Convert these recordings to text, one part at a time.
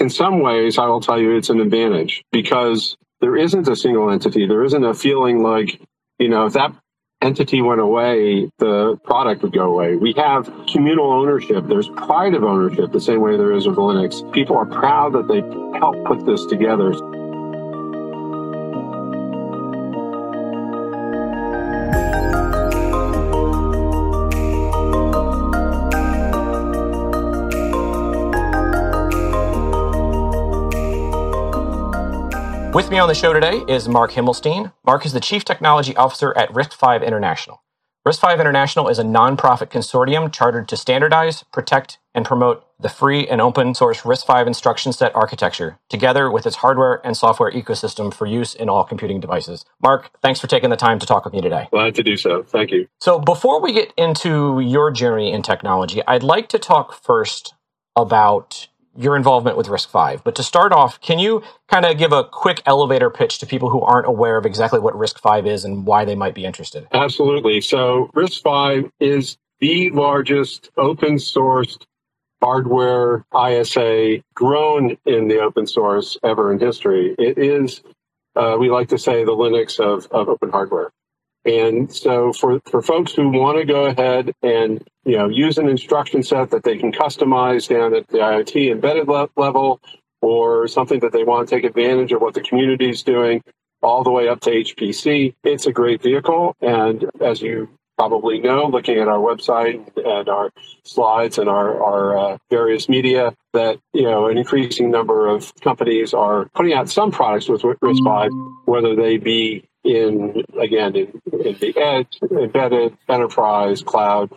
in some ways, I will tell you it's an advantage because there isn't a single entity. There isn't a feeling like, you know, if that entity went away, the product would go away. We have communal ownership. There's pride of ownership the same way there is with Linux. People are proud that they helped put this together. With me on the show today is Mark Himelstein. Mark is the Chief Technology Officer at RISC-V International. RISC-V International is a nonprofit consortium chartered to standardize, protect, and promote the free and open source RISC-V instruction set architecture, together with its hardware and software ecosystem for use in all computing devices. Mark, thanks for taking the time to talk with me today. Glad to do so. Thank you. So, before we get into your journey in technology, I'd like to talk first about your involvement with RISC-V. But to start off, can you kind of give a quick elevator pitch to people who aren't aware of exactly what RISC-V is and why they might be interested? Absolutely. So RISC-V is the largest open sourced hardware ISA grown in the open source ever in history. It is, uh, we like to say, the Linux of, of open hardware. And so for, for folks who want to go ahead and you know use an instruction set that they can customize down at the IoT embedded le- level or something that they want to take advantage of what the community is doing all the way up to HPC, it's a great vehicle. And as you probably know, looking at our website and our slides and our, our uh, various media, that you know an increasing number of companies are putting out some products with RISC-V, whether they be in again in, in the edge, embedded, enterprise, cloud,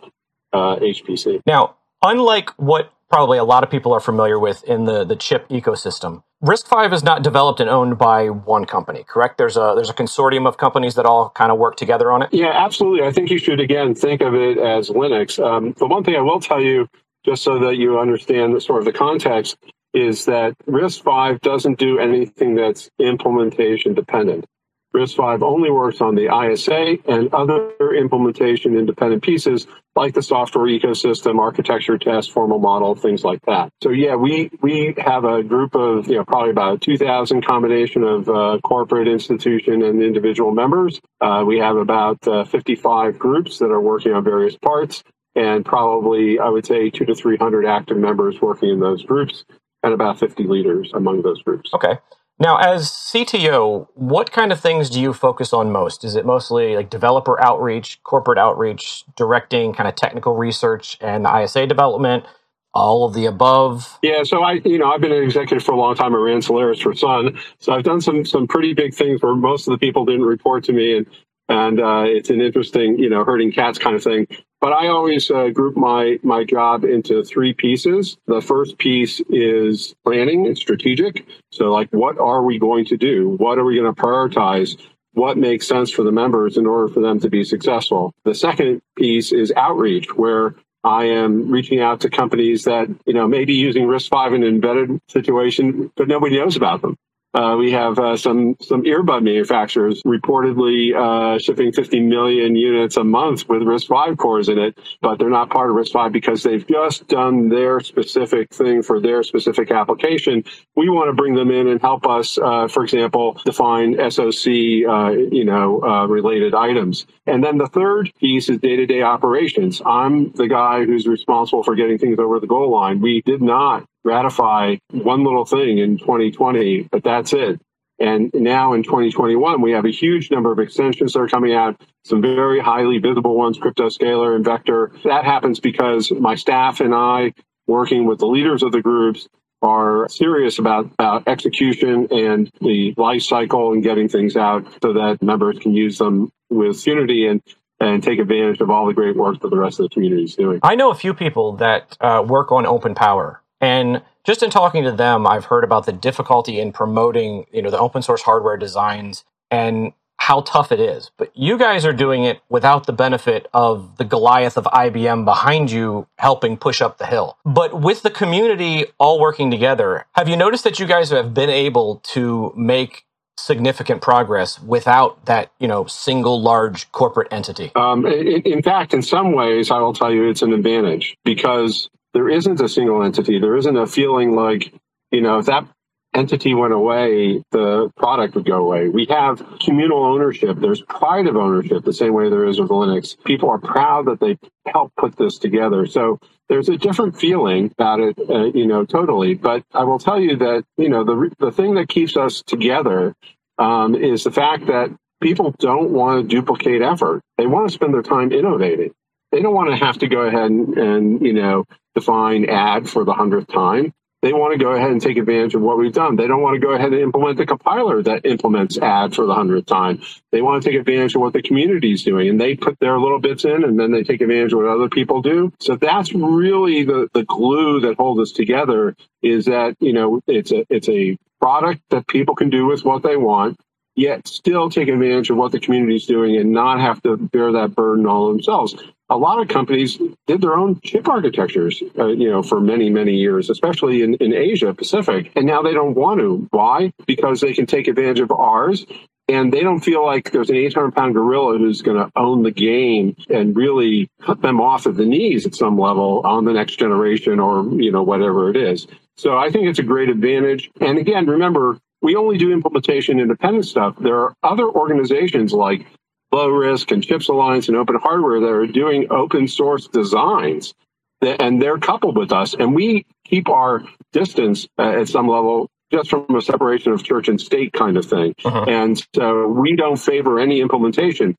uh, HPC. Now, unlike what probably a lot of people are familiar with in the, the chip ecosystem, RISC-V is not developed and owned by one company, correct? There's a there's a consortium of companies that all kind of work together on it. Yeah, absolutely. I think you should again think of it as Linux. Um, the one thing I will tell you, just so that you understand the sort of the context, is that RISC-V doesn't do anything that's implementation dependent. RISC-V only works on the ISA and other implementation independent pieces like the software ecosystem, architecture test, formal model, things like that. So yeah, we, we have a group of, you know, probably about 2,000 combination of uh, corporate, institution, and individual members. Uh, we have about uh, 55 groups that are working on various parts and probably, I would say, two to 300 active members working in those groups and about 50 leaders among those groups. Okay. Now, as CTO, what kind of things do you focus on most? Is it mostly like developer outreach, corporate outreach, directing kind of technical research and the ISA development? All of the above. Yeah, so I, you know, I've been an executive for a long time. I ran Solaris for Sun, so I've done some some pretty big things where most of the people didn't report to me, and and uh, it's an interesting, you know, herding cats kind of thing. But I always uh, group my my job into three pieces. The first piece is planning and strategic. So, like, what are we going to do? What are we going to prioritize? What makes sense for the members in order for them to be successful? The second piece is outreach, where I am reaching out to companies that, you know, maybe using RISC-V in an embedded situation, but nobody knows about them. Uh, we have uh, some some earbud manufacturers reportedly uh, shipping 50 million units a month with RISC-V cores in it, but they're not part of RISC-V because they've just done their specific thing for their specific application. We want to bring them in and help us, uh, for example, define SOC, uh, you know, uh, related items. And then the third piece is day-to-day operations. I'm the guy who's responsible for getting things over the goal line. We did not ratify one little thing in 2020, but that's it. And now in 2021, we have a huge number of extensions that are coming out, some very highly visible ones, Crypto Scalar and Vector. That happens because my staff and I, working with the leaders of the groups, are serious about, about execution and the life cycle and getting things out so that members can use them with unity and and take advantage of all the great work that the rest of the community is doing. I know a few people that uh, work on open power and just in talking to them, I've heard about the difficulty in promoting, you know, the open source hardware designs and how tough it is. But you guys are doing it without the benefit of the Goliath of IBM behind you helping push up the hill. But with the community all working together, have you noticed that you guys have been able to make significant progress without that, you know, single large corporate entity? Um, in, in fact, in some ways, I will tell you it's an advantage because there isn't a single entity. There isn't a feeling like, you know, if that entity went away, the product would go away. We have communal ownership. There's pride of ownership, the same way there is with Linux. People are proud that they helped put this together. So there's a different feeling about it, uh, you know, totally. But I will tell you that, you know, the, the thing that keeps us together um, is the fact that people don't want to duplicate effort. They want to spend their time innovating. They don't want to have to go ahead and, and you know, define add for the hundredth time they want to go ahead and take advantage of what we've done. They don't want to go ahead and implement the compiler that implements add for the hundredth time. They want to take advantage of what the community is doing and they put their little bits in and then they take advantage of what other people do. So that's really the, the glue that holds us together is that, you know, it's a, it's a product that people can do with what they want yet still take advantage of what the community is doing and not have to bear that burden all themselves. A lot of companies did their own chip architectures, uh, you know, for many, many years, especially in, in Asia Pacific. And now they don't want to. Why? Because they can take advantage of ours and they don't feel like there's an 800 pound gorilla who's going to own the game and really cut them off at the knees at some level on the next generation or you know whatever it is so i think it's a great advantage and again remember we only do implementation independent stuff. There are other organizations like lowRISC and Chips Alliance and Open Hardware that are doing open source designs, that, and they're coupled with us. And we keep our distance uh, at some level just from a separation of church and state kind of thing. Uh-huh. And so we don't favor any implementation.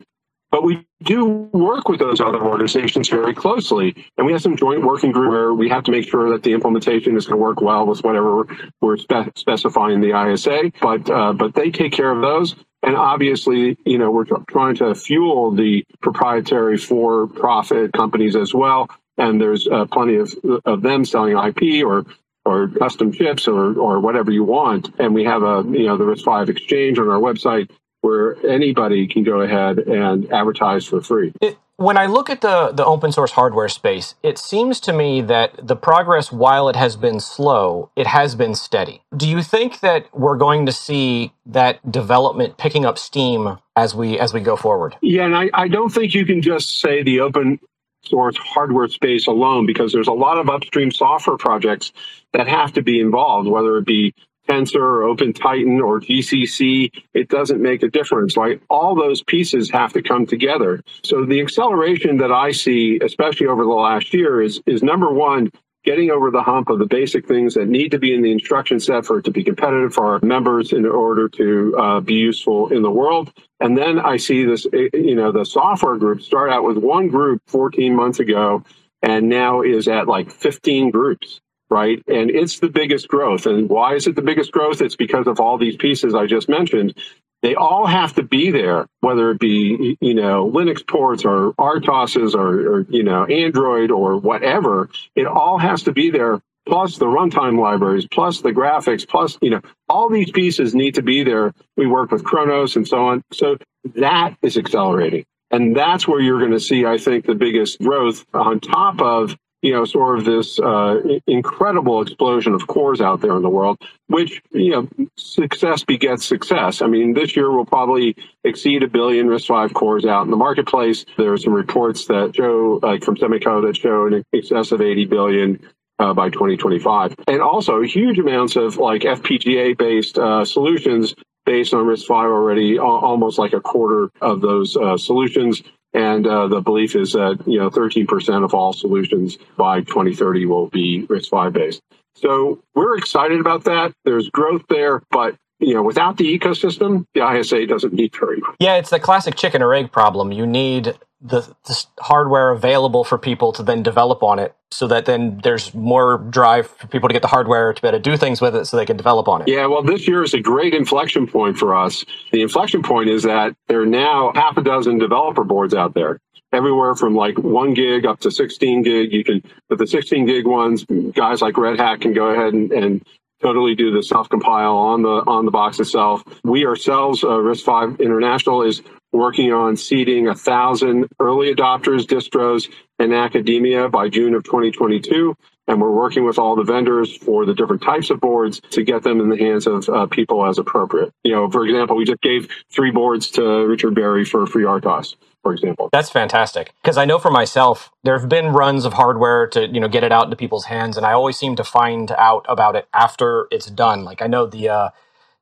But we do work with those other organizations very closely. And we have some joint working group where we have to make sure that the implementation is going to work well with whatever we're spe- specifying the ISA. But, uh, but they take care of those. And obviously, you know, we're trying to fuel the proprietary for profit companies as well. And there's uh, plenty of, of them selling IP or or custom chips or, or whatever you want. And we have a, you know, the RISC-V exchange on our website where anybody can go ahead and advertise for free. It, when I look at the, the open source hardware space, it seems to me that the progress, while it has been slow, it has been steady. Do you think that we're going to see that development picking up steam as we as we go forward? Yeah, and I, I don't think you can just say the open source hardware space alone because there's a lot of upstream software projects that have to be involved, whether it be Tensor or OpenTitan or GCC, it doesn't make a difference. Like all those pieces have to come together. So the acceleration that I see, especially over the last year, is is number one, getting over the hump of the basic things that need to be in the instruction set for it to be competitive for our members in order to uh, be useful in the world. And then I see this, eh, you know, the software group start out with one group 14 months ago and now is at like 15 groups right? And it's the biggest growth. And why is it the biggest growth? It's because of all these pieces I just mentioned. They all have to be there, whether it be, you know, Linux ports or RTOSes or, or you know, Android or whatever. It all has to be there plus the runtime libraries, plus the graphics, plus, you know, all these pieces need to be there. We work with Khronos and so on. So that is accelerating. And that's where you're going to see, I think, the biggest growth on top of you know, sort of this uh, incredible explosion of cores out there in the world, which, you know, success begets success. I mean, this year we'll probably exceed a billion RISC-V cores out in the marketplace. There are some reports that show, like from Semico, that show an excess of 80 billion uh, by 2025. And also huge amounts of like FPGA based uh, solutions based on RISC-V already, almost like a quarter of those uh, solutions and uh, the belief is that you know 13% of all solutions by 2030 will be RISC-V based. So we're excited about that. There's growth there, but you know, without the ecosystem, the ISA doesn't need very much. Yeah, it's the classic chicken or egg problem. You need the, the, hardware available for people to then develop on it so that then there's more drive for people to get the hardware to be able to do things with it so they can develop on it. Yeah, well, this year is a great inflection point for us. The inflection point is that there are now half a dozen developer boards out there. Everywhere from like one gig up to 16 gig. You can, but the 16 gig ones, guys like Red Hat can go ahead and, and totally do the self compile on the on the box itself. We ourselves, uh, RISC-V International, is working on seeding a thousand early adopters, distros, and academia by June of 2022. And we're working with all the vendors for the different types of boards to get them in the hands of uh, people as appropriate. You know, for example, we just gave three boards to Richard Barry for FreeRTOS for example. That's fantastic because I know for myself there have been runs of hardware to you know get it out into people's hands, and I always seem to find out about it after it's done. Like I know the uh,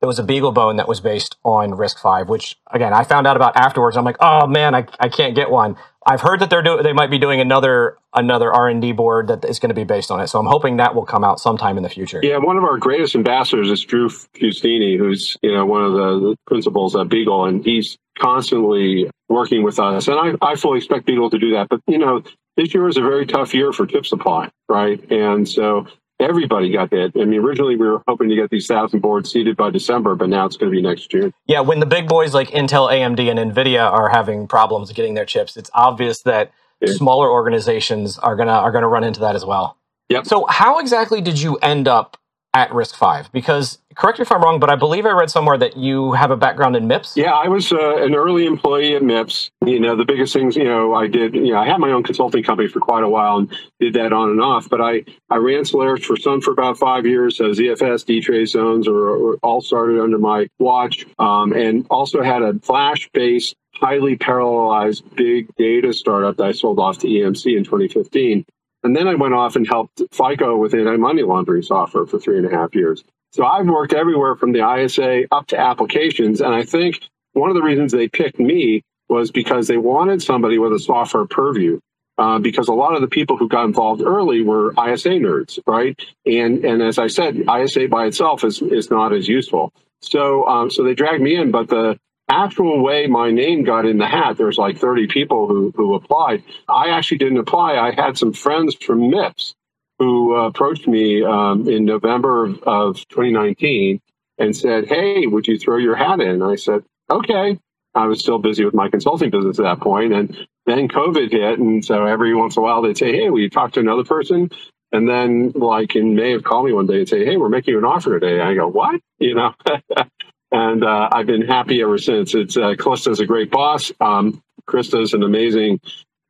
there was a BeagleBone that was based on RISC-V, which again I found out about afterwards. I'm like, oh man, I, I can't get one. I've heard that they're do- they might be doing another another R and D board that is going to be based on it. So I'm hoping that will come out sometime in the future. Yeah, one of our greatest ambassadors is Drew Fustini, who's you know one of the principals at Beagle, and he's constantly working with us. And I, I fully expect Beagle to do that. But you know, this year is a very tough year for chip supply, right? And so everybody got hit. I mean, originally we were hoping to get these thousand boards seated by December, but now it's going to be next June. Yeah, when the big boys like Intel, AMD, and Nvidia are having problems getting their chips, it's obvious that yeah. smaller organizations are gonna are gonna run into that as well. Yep. So, how exactly did you end up at RISC-V? Because correct me if I'm wrong, but I believe I read somewhere that you have a background in MIPS. Yeah, I was uh, an early employee at MIPS. You know, the biggest things, you know, I did, you know, I had my own consulting company for quite a while and did that on and off. But I, I ran Solaris for Sun for about five years. So ZFS, DTrace zones are, all started under my watch. Um, and also had a flash-based highly parallelized big data startup that I sold off to EMC in 2015. And then I went off and helped FICO with anti-money laundering software for three and a half years. So I've worked everywhere from the ISA up to applications. And I think one of the reasons they picked me was because they wanted somebody with a software purview. Uh, because a lot of the people who got involved early were ISA nerds, right? And and as I said, ISA by itself is is not as useful. So um, so they dragged me in, but the actual way my name got in the hat, there's like 30 people who, who applied. I actually didn't apply. I had some friends from MIPS who uh, approached me um, in November of, of 2019 and said, Hey, would you throw your hat in? I said, Okay. I was still busy with my consulting business at that point, And then COVID hit. And so every once in a while they'd say, Hey, will you talk to another person? And then, like in May, have called me one day and say, "Hey, we're making you an offer today." I go, "What?" You know, and uh, I've been happy ever since. It's uh, a great boss. Um, Krste's an amazing,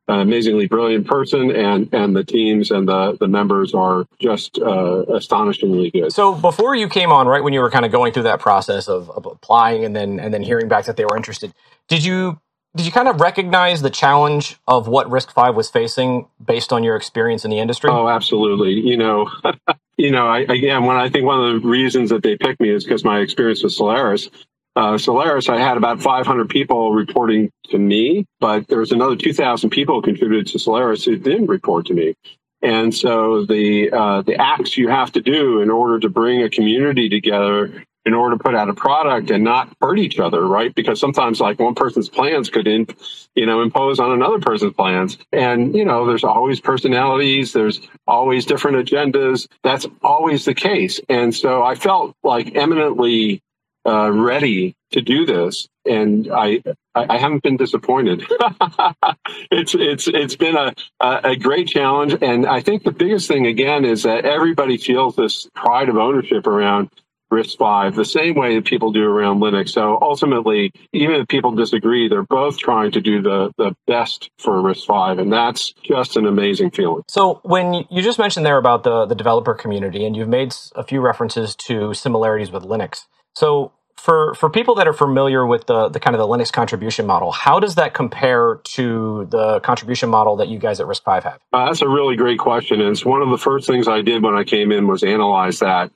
uh, amazingly brilliant person, and and the teams and the the members are just uh, astonishingly good. So before you came on, right when you were kind of going through that process of, of applying and then and then hearing back that they were interested, did you did you kind of recognize the challenge of what RISC-V was facing based on your experience in the industry? Oh, absolutely. You know, you know, I, again, when I think one of the reasons that they picked me is because my experience with Solaris. Uh, Solaris, I had about 500 people reporting to me, but there was another 2,000 people contributed to Solaris who didn't report to me. And so the uh, the acts you have to do in order to bring a community together in order to put out a product and not hurt each other, right? Because sometimes like one person's plans could, in, you know, impose on another person's plans. And, you know, there's always personalities. There's always different agendas. That's always the case. And so I felt like eminently uh, ready to do this. And I, I haven't been disappointed. it's, it's, it's been a, a great challenge. And I think the biggest thing again is that everybody feels this pride of ownership around RISC-V the same way that people do around Linux. So ultimately, even if people disagree, they're both trying to do the, the best for RISC-V, and that's just an amazing feeling. So when you just mentioned there about the, the developer community, and you've made a few references to similarities with Linux. So for for people that are familiar with the, the kind of the Linux contribution model, how does that compare to the contribution model that you guys at RISC-V have? Uh, that's a really great question. And it's one of the first things I did when I came in was analyze that.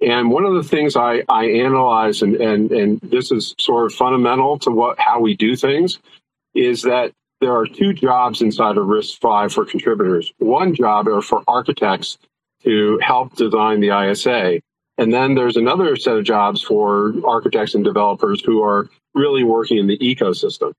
And one of the things I, I analyze, and, and, and this is sort of fundamental to what how we do things, is that there are two jobs inside of RISC-V for contributors. One job are for architects to help design the ISA. And then there's another set of jobs for architects and developers who are really working in the ecosystem.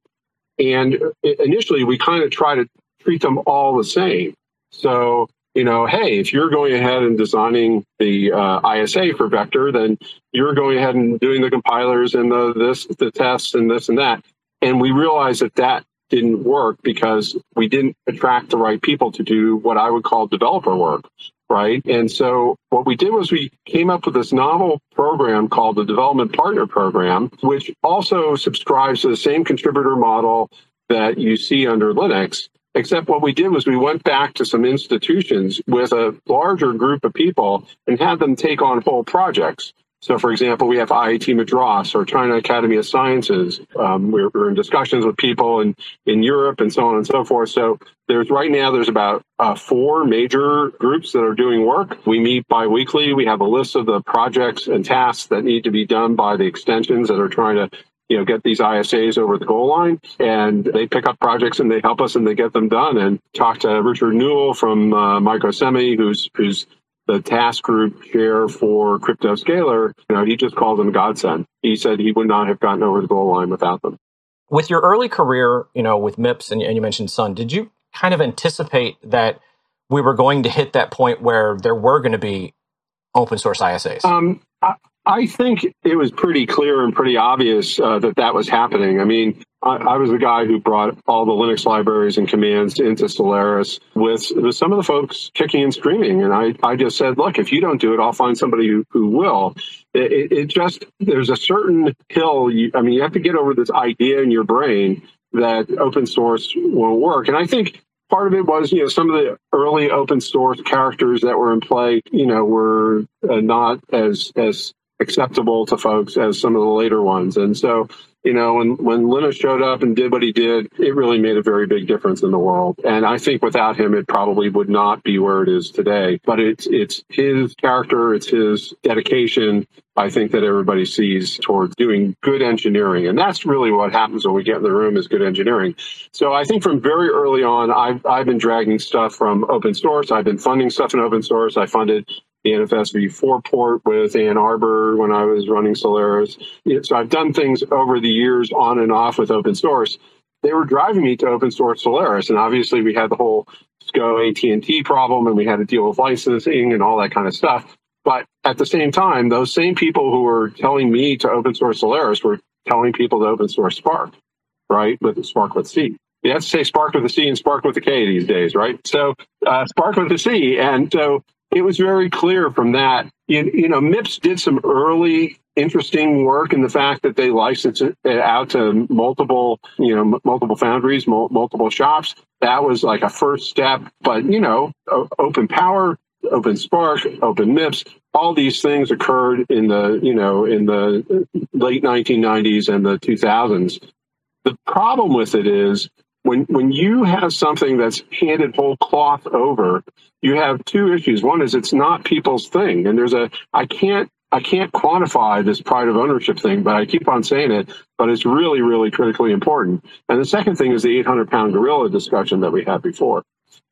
And initially, we kind of try to treat them all the same. So you know, hey, if you're going ahead and designing the uh, ISA for Vector, then you're going ahead and doing the compilers and the this, the tests and this and that. And we realized that that didn't work because we didn't attract the right people to do what I would call developer work, right? And so what we did was we came up with this novel program called the Development Partner Program, which also subscribes to the same contributor model that you see under Linux Except what we did was we went back to some institutions with a larger group of people and had them take on whole projects. So, for example, we have IIT Madras or China Academy of Sciences. Um, we're, we're, in discussions with people in, in Europe and so on and so forth. So, there's right now there's about uh, four major groups that are doing work. We meet biweekly. We have a list of the projects and tasks that need to be done by the extensions that are trying to you know get these ISAs over the goal line, and they pick up projects and they help us and they get them done. And talk to Richard Newell from uh, Microsemi, who's who's the task group chair for Crypto Scalar, you know, he just called them godsend. He said he would not have gotten over the goal line without them. With your early career, you know, with MIPS and, and you mentioned Sun, did you kind of anticipate that we were going to hit that point where there were going to be open source ISAs? Um, I, I think it was pretty clear and pretty obvious uh, that that was happening. I mean, I, I, was the guy who brought all the Linux libraries and commands into Solaris with, with some of the folks kicking and screaming. And I, I just said, look, if you don't do it, I'll find somebody who, who will. It, it just, there's a certain hill. You, I mean, you have to get over this idea in your brain that open source won't work. And I think part of it was, you know, some of the early open source characters that were in play, you know, were uh, not as, as acceptable to folks as some of the later ones. And so, you know, when, when Linus showed up and did what he did, it really made a very big difference in the world. And I think without him, it probably would not be where it is today. But it's, it's his character, it's his dedication, I think that everybody sees towards doing good engineering. And that's really what happens when we get in the room is good engineering. So I think from very early on, I've, I've been dragging stuff from open source. I've been funding stuff in open source. I funded the NFS v4 port with Ann Arbor when I was running Solaris. So I've done things over the years on and off with open source. They were driving me to open source Solaris, and obviously we had the whole SCO AT&T problem, and we had to deal with licensing and all that kind of stuff. But at the same time, those same people who were telling me to open source Solaris were telling people to open source SPARC, right? With SPARC with C. You have to say SPARC with a C and Spark with a K these days, right? So uh, SPARC with a C, and so it was very clear from that. You, you, know, MIPS did some early interesting work in the fact that they licensed it out to multiple, you know, multiple foundries, multiple shops. That was like a first step. But, you know, open power, OpenSPARC, open MIPS, all these things occurred in the, you know, in the uh, late 1990s and the 2000s. The problem with it is when when you have something that's handed whole cloth over, you have two issues. One is it's not people's thing, and there's a I can't I can't quantify this pride of ownership thing, but I keep on saying it. But it's really, really critically important. And the second thing is the 800 pound gorilla discussion that we had before.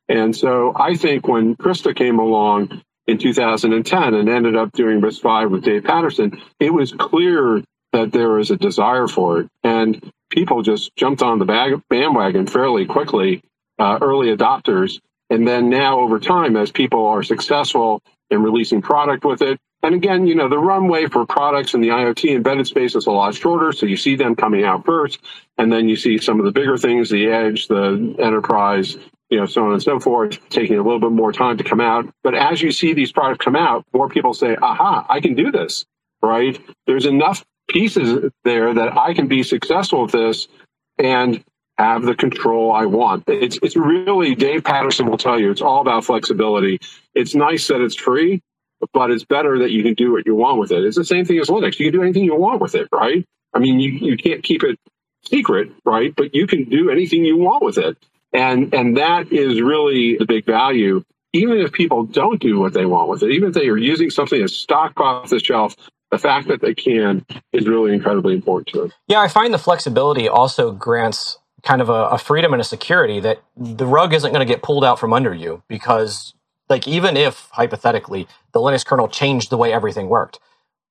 And so I think when Krste came along in 2010 and ended up doing RISC-V with Dave Patterson, it was clear that there was a desire for it. And people just jumped on the bag, bandwagon fairly quickly, uh, early adopters. And then now over time, as people are successful in releasing product with it, and again, you know, the runway for products in the IoT embedded space is a lot shorter. So you see them coming out first, and then you see some of the bigger things, the edge, the enterprise, you know, so on and so forth, taking a little bit more time to come out. But as you see these products come out, more people say, aha, I can do this, right? There's enough pieces there that I can be successful with this and have the control I want. It's it's really Dave Patterson will tell you it's all about flexibility. It's nice that it's free, but it's better that you can do what you want with it. It's the same thing as Linux. You can do anything you want with it, right? I mean, you, you can't keep it secret, right? But you can do anything you want with it. And and that is really the big value. Even if people don't do what they want with it, even if they are using something that's stock off the shelf the fact that they can is really incredibly important to them. Yeah, I find the flexibility also grants kind of a, a freedom and a security that the rug isn't going to get pulled out from under you because, like, even if hypothetically the Linux kernel changed the way everything worked,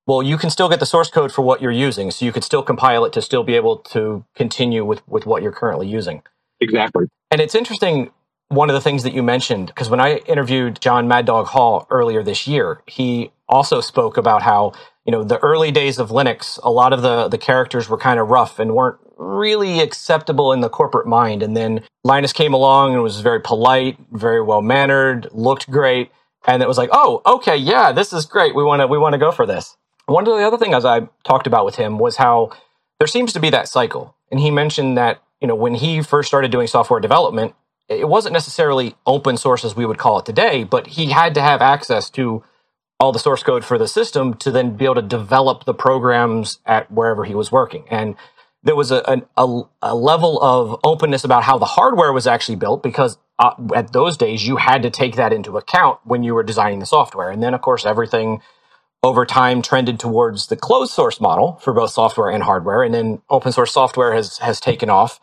well, you can still get the source code for what you're using, so you could still compile it to still be able to continue with with what you're currently using. Exactly. And it's interesting one of the things that you mentioned, because when I interviewed Jon Mad Dog Hall earlier this year, he also spoke about how, you know, the early days of Linux, a lot of the, the characters were kind of rough and weren't really acceptable in the corporate mind. And then Linus came along and was very polite, very well mannered, looked great. And it was like, oh, okay, yeah, this is great. We want to, we want to go for this. One of the other things I talked about with him was how there seems to be that cycle. And he mentioned that, you know, when he first started doing software development, it wasn't necessarily open source as we would call it today, but he had to have access to all the source code for the system to then be able to develop the programs at wherever he was working. And there was a, a, a level of openness about how the hardware was actually built because uh, at those days you had to take that into account when you were designing the software. And then, of course, everything over time trended towards the closed source model for both software and hardware. And then open source software has, has taken off.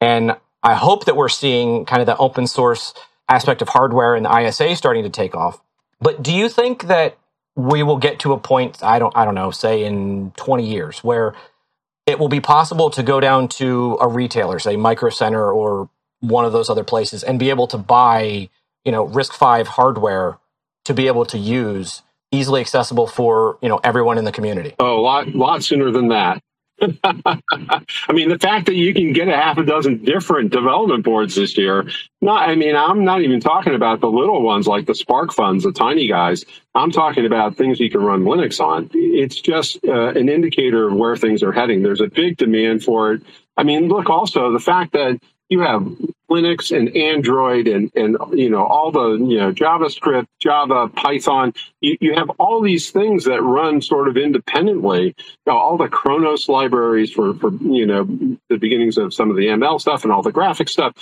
And I hope that we're seeing kind of the open source aspect of hardware and the ISA starting to take off. But do you think that we will get to a point, I don't, I don't know, say in 20 years, where it will be possible to go down to a retailer, say Micro Center or one of those other places, and be able to buy, you know, RISC-V hardware to be able to use easily accessible for you know everyone in the community. Oh, a lot, lot sooner than that. I mean, the fact that you can get a half a dozen different development boards this year, not, I mean, I'm not even talking about the little ones like the SparkFuns, the tiny guys. I'm talking about things you can run Linux on. It's just uh, an indicator of where things are heading. There's a big demand for it. I mean, look also the fact that you have Linux and Android and, and you know all the you know JavaScript, Java, Python. You, you have all these things that run sort of independently. You know, all the Khronos libraries for for you know the beginnings of some of the ML stuff and all the graphic stuff.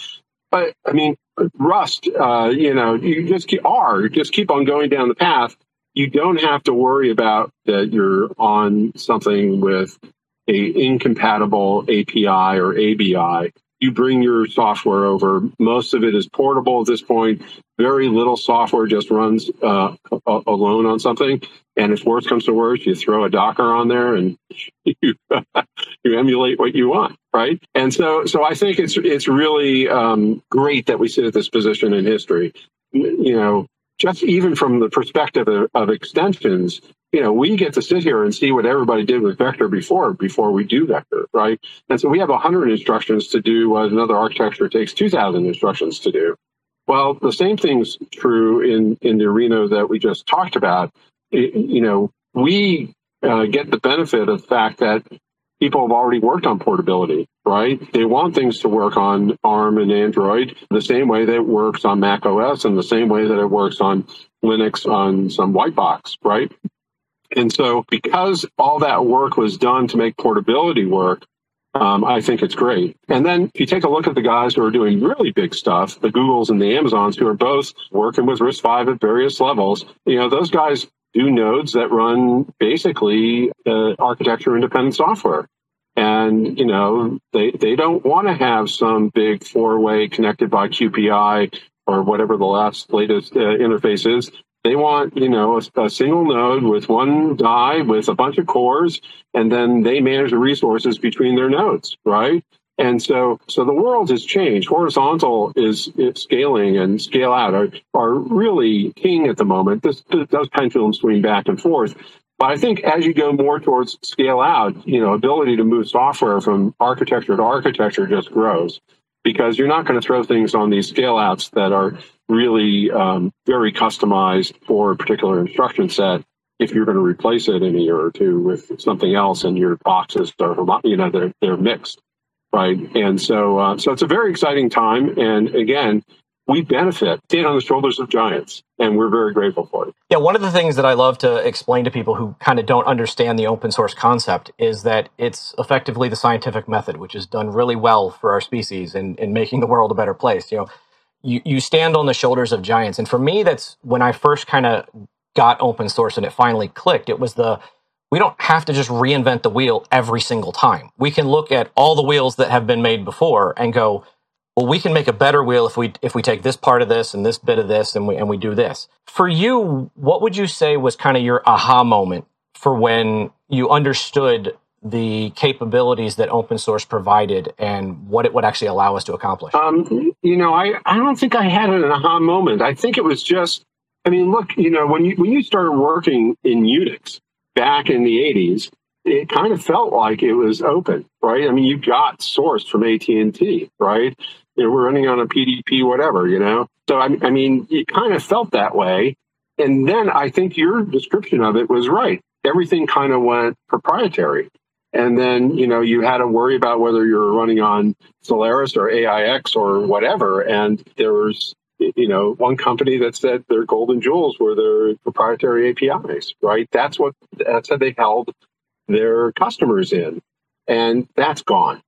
But I mean, Rust. Uh, you know, you just keep R. Just keep on going down the path. You don't have to worry about that you're on something with a incompatible API or ABI you bring your software over. Most of it is portable at this point. Very little software just runs uh, alone on something. And if worse comes to worse, you throw a Docker on there and you, you emulate what you want, right? And so, so I think it's it's really um, great that we sit at this position in history. You know, just even from the perspective of, of extensions, you know, we get to sit here and see what everybody did with vector before before we do vector, right? And so we have 100 instructions to do what another architecture takes 2,000 instructions to do. Well, the same thing's true in in the arena that we just talked about. It, you know, we uh, get the benefit of the fact that people have already worked on portability, right? They want things to work on ARM and Android the same way that it works on Mac OS and the same way that it works on Linux on some white box, right? And so, because all that work was done to make portability work, um, I think it's great. And then if you take a look at the guys who are doing really big stuff, the Googles and the Amazons who are both working with RISC-V at various levels, you know, those guys do nodes that run basically uh, architecture independent software. And, you know, they, they don't want to have some big four way connected by QPI or whatever the last latest uh, interface is. They want, you know, a, a, single node with one die with a bunch of cores, and then they manage the resources between their nodes, right? And so, so the world has changed. Horizontal is, is scaling and scale out are, are really king at the moment. This, this does pendulum swing back and forth. But I think as you go more towards scale out, you know, ability to move software from architecture to architecture just grows because you're not going to throw things on these scale outs that are really um, very customized for a particular instruction set if you're going to replace it in a year or two with something else and your boxes are you know they're, they're mixed right? And so uh, so it's a very exciting time. And again we benefit stand on the shoulders of giants and we're very grateful for it. Yeah one of the things that i love to explain to people who kind of don't understand the open source concept is that it's effectively the scientific method which is done really well for our species in, in making the world a better place. You know you, you stand on the shoulders of giants and for me that's when i first kind of got open source and it finally clicked it was the we don't have to just reinvent the wheel every single time we can look at all the wheels that have been made before and go well, we can make a better wheel if we if we take this part of this and this bit of this and we and we do this. For you, what would you say was kind of your aha moment for when you understood the capabilities that open source provided and what it would actually allow us to accomplish? Um, you know, I, I don't think I had an aha moment. I think it was just, I mean, look, you know, when you when you started working in Unix back in the '80s, it kind of felt like it was open, right? I mean, you got source from AT and T, right? You know, we're running on a PDP, whatever, you know. So I, I mean, it kind of felt that way. And then I think your description of it was right. Everything kind of went proprietary. And then, you know, you had to worry about whether you were running on Solaris or AIX or whatever. And there was, you know, one company that said their golden jewels were their proprietary APIs, right? That's what, that's how they held their customers in. And that's gone.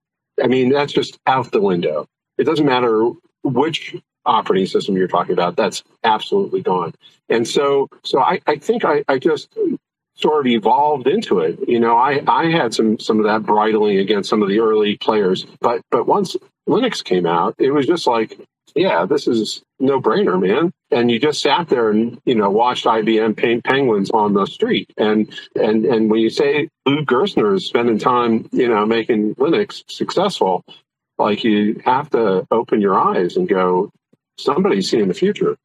I mean, that's just out the window. It doesn't matter which operating system you're talking about. That's absolutely gone. And so, so I, I think I, I just sort of evolved into it. You know, I, I had some some of that bridling against some of the early players, but but once Linux came out, it was just like, yeah, this is no brainer, man. And you just sat there and you know watched IBM paint penguins on the street. And and and when you say Lou Gerstner is spending time, you know, making Linux successful, like you have to open your eyes and go, somebody's seeing the future.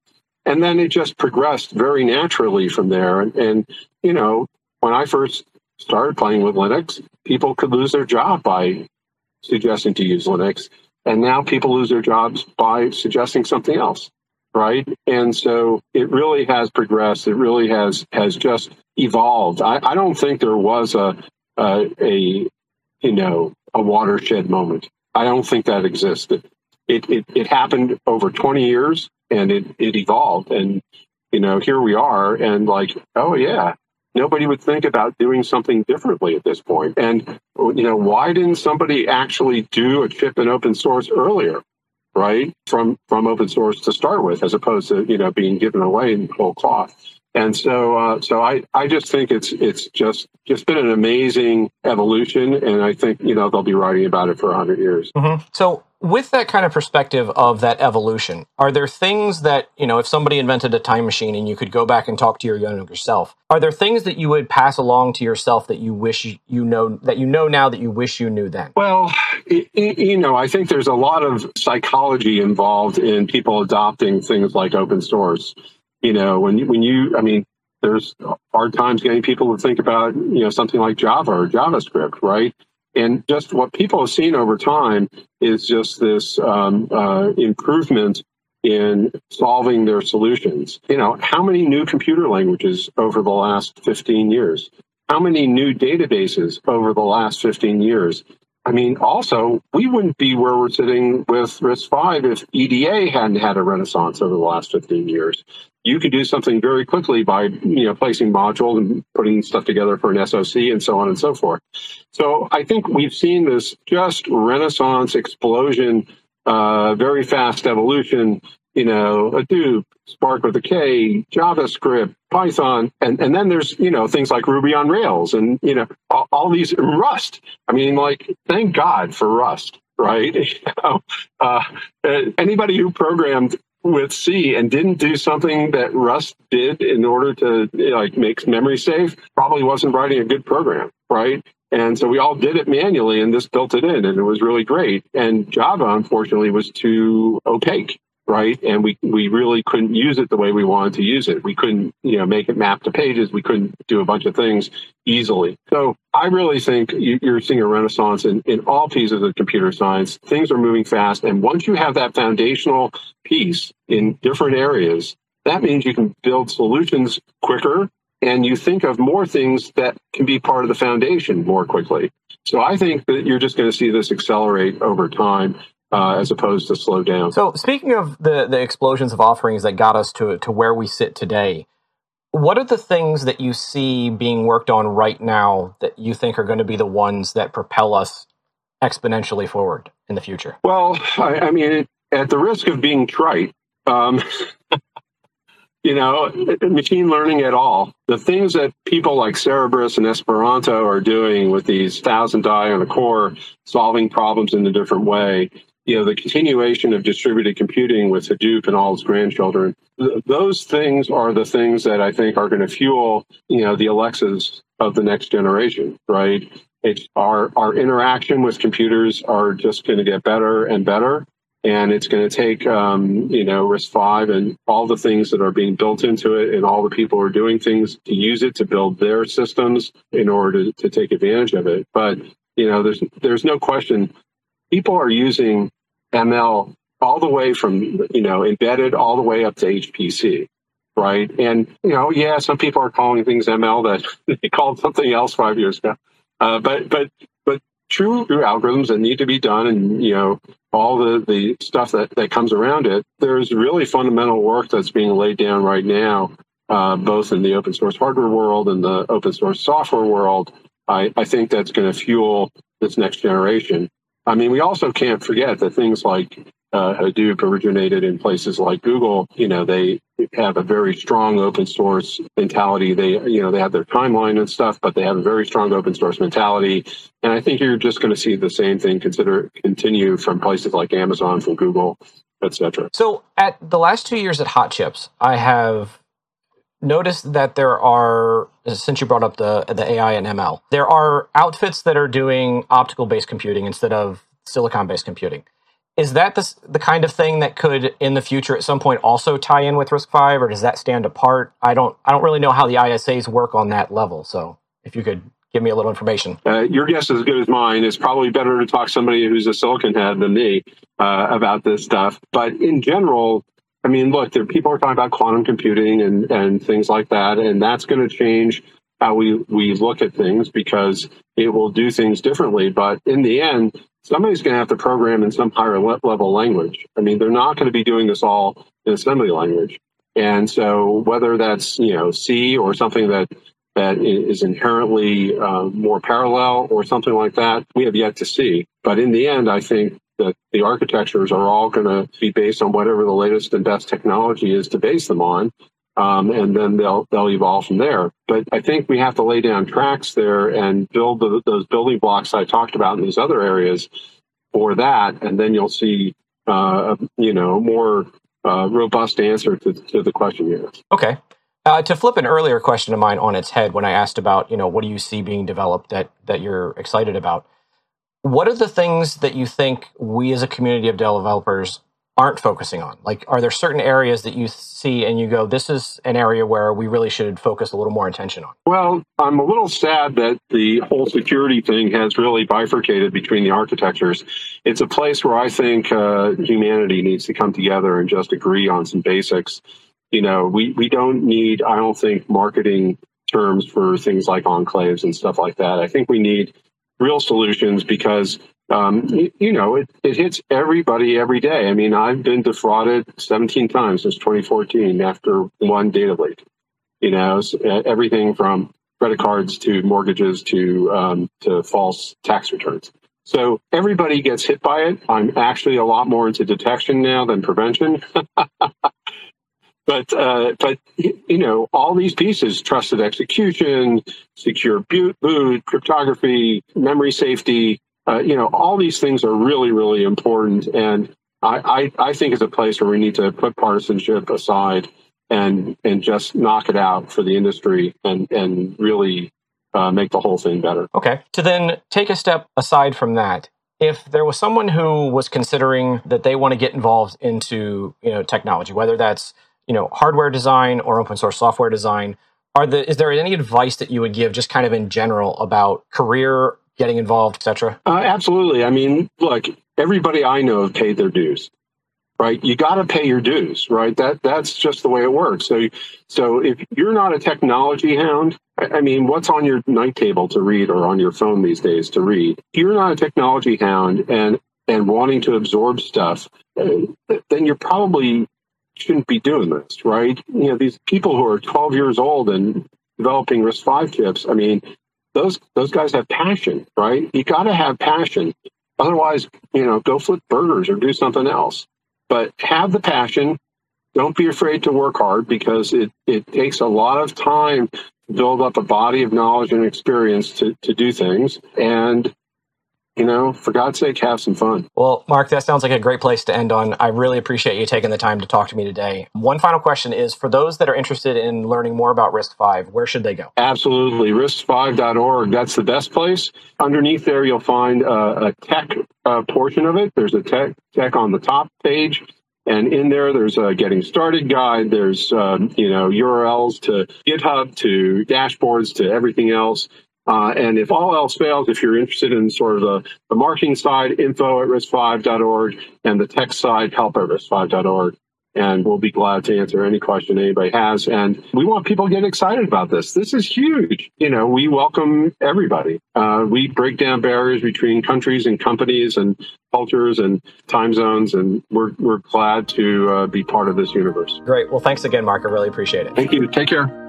And then it just progressed very naturally from there. And, and, you know, when I first started playing with Linux, people could lose their job by suggesting to use Linux. And now people lose their jobs by suggesting something else. Right. And so it really has progressed. It really has has just evolved. I, I don't think there was a, a, a you know a watershed moment. I don't think that existed. It, it, it happened over 20 years and it, it evolved. And, you know, here we are and like, oh yeah, nobody would think about doing something differently at this point. And, you know, why didn't somebody actually do a chip in open source earlier? Right from from open source to start with, as opposed to you know being given away in whole cloth. And so, uh, so I, I just think it's it's just just been an amazing evolution, and I think you know they'll be writing about it for hundred years. Mm-hmm. So, with that kind of perspective of that evolution, are there things that you know if somebody invented a time machine and you could go back and talk to your younger self, are there things that you would pass along to yourself that you wish you know that you know now that you wish you knew then? Well, you know, I think there's a lot of psychology involved in people adopting things like open source you know, when you, when you, I mean, there's hard times getting people to think about, you know, something like Java or JavaScript, right? And just what people have seen over time is just this um, uh, improvement in solving their solutions. You know, how many new computer languages over the last 15 years? How many new databases over the last 15 years? I mean, also, we wouldn't be where we're sitting with RISC-V if EDA hadn't had a renaissance over the last 15 years you could do something very quickly by you know placing modules and putting stuff together for an SOC and so on and so forth. So I think we've seen this just renaissance explosion, uh, very fast evolution. You know, Hadoop, Spark with a K, JavaScript, Python, and and then there's you know things like Ruby on Rails, and you know all, all these Rust. I mean, like thank God for Rust right? You know, uh, anybody who programmed with C and didn't do something that Rust did in order to like make memory safe, probably wasn't writing a good program, right? And so we all did it manually and this built it in and it was really great. And Java, unfortunately, was too opaque right? And we, we really couldn't use it the way we wanted to use it. We couldn't, you know, make it map to pages. We couldn't do a bunch of things easily. So I really think you're seeing a renaissance in, in all pieces of computer science. Things are moving fast. And once you have that foundational piece in different areas, that means you can build solutions quicker and you think of more things that can be part of the foundation more quickly. So I think that you're just going to see this accelerate over time uh, as opposed to slow down. So, speaking of the the explosions of offerings that got us to to where we sit today, what are the things that you see being worked on right now that you think are going to be the ones that propel us exponentially forward in the future? Well, I, I mean, at the risk of being trite, um, you know, machine learning at all, the things that people like Cerebras and Esperanto are doing with these thousand die on a core, solving problems in a different way, you know, the continuation of distributed computing with Hadoop and all its grandchildren, th- those things are the things that I think are going to fuel, you know, the Alexas of the next generation, right? It's our, our interaction with computers are just going to get better and better. And it's going to take, um, you know, RISC-V and all the things that are being built into it and all the people who are doing things to use it to build their systems in order to, to take advantage of it. But, you know, there's, there's no question people are using ML all the way from, you know, embedded all the way up to HPC, right? And, you know, yeah, some people are calling things ML that they called something else five years ago. Uh, but but but true algorithms that need to be done, and you know all the the stuff that that comes around it. There's really fundamental work that's being laid down right now, uh, both in the open source hardware world and the open source software world. I, I think that's going to fuel this next generation. I mean, we also can't forget that things like uh, Hadoop originated in places like Google. You know, they have a very strong open source mentality. They, you know, they have their timeline and stuff, but they have a very strong open source mentality. And I think you're just going to see the same thing consider continue from places like Amazon, from Google, etc. So, at the last two years at Hot Chips, I have noticed that there are since you brought up the the AI and ML, there are outfits that are doing optical based computing instead of silicon based computing. Is that the, the kind of thing that could, in the future, at some point, also tie in with RISC-V, or does that stand apart? I don't, I don't really know how the ISAs work on that level. So, if you could give me a little information. Uh, your guess is as good as mine. It's probably better to talk to somebody who's a silicon head than me uh, about this stuff. But in general, I mean, look, there people are talking about quantum computing and and things like that, and that's going to change how we we look at things because it will do things differently. But in the end, somebody's going to have to program in some higher level language. I mean, they're not going to be doing this all in assembly language. And so, whether that's you know C or something that that is inherently uh, more parallel or something like that, we have yet to see. But in the end, I think that the architectures are all going to be based on whatever the latest and best technology is to base them on. Um, and then they'll they'll evolve from there. But I think we have to lay down tracks there and build the, those building blocks I talked about in these other areas for that, and then you'll see uh, you know more uh, robust answer to, to the question here. Okay. Uh, to flip an earlier question of mine on its head, when I asked about you know what do you see being developed that that you're excited about, what are the things that you think we as a community of developers aren't focusing on? Like, are there certain areas that you see and you go, this is an area where we really should focus a little more attention on? Well, I'm a little sad that the whole security thing has really bifurcated between the architectures. It's a place where I think uh, humanity needs to come together and just agree on some basics. You know, we, we don't need, I don't think, marketing terms for things like enclaves and stuff like that. I think we need real solutions because um, you, you, know, it, it hits everybody every day. I mean, I've been defrauded 17 times since 2014 after one data leak. You know, everything from credit cards to mortgages to um, to false tax returns. So everybody gets hit by it. I'm actually a lot more into detection now than prevention. but uh, but you know all these pieces trusted execution secure boot, cryptography memory safety uh, you know, all these things are really, really important. And I, I, I think it's a place where we need to put partisanship aside and and just knock it out for the industry and and really uh, make the whole thing better. Okay. To then take a step aside from that, if there was someone who was considering that they want to get involved into you know technology, whether that's you know hardware design or open source software design, are the is there any advice that you would give just kind of in general about career getting involved, etc.? Uh, absolutely. I mean, look, everybody I know have paid their dues, right? You got to pay your dues, right? That that's just the way it works. So, so if you're not a technology hound, I mean, what's on your night table to read or on your phone these days to read? If you're not a technology hound and and wanting to absorb stuff, uh, then you're probably shouldn't be doing this, right? You know, these people who are 12 years old and developing RISC-V chips. I mean, those those guys have passion, right? You got to have passion. Otherwise, you know, go flip burgers or do something else. But have the passion. Don't be afraid to work hard because it, it takes a lot of time to build up a body of knowledge and experience to, to do things. And you know, for God's sake, have some fun. Well, Mark, that sounds like a great place to end on. I really appreciate you taking the time to talk to me today. One final question is for those that are interested in learning more about RISC-V, where should they go? Absolutely. RISC-V.org. That's the best place. Underneath there, you'll find uh, a tech uh, portion of it. There's a tech, tech on the top page. And in there, there's a getting started guide. There's, um, you know, URLs to GitHub, to dashboards, to everything else. Uh, and if all else fails, if you're interested in sort of the, the marketing side, info at riscv.org, and the tech side, help at riscv.org. and we'll be glad to answer any question anybody has. And we want people to get excited about this. This is huge. You know, we welcome everybody. Uh, we break down barriers between countries and companies and cultures and time zones, and we're, we're glad to uh, be part of this universe. Great. Well, thanks again, Mark. I really appreciate it. Thank you. Take care.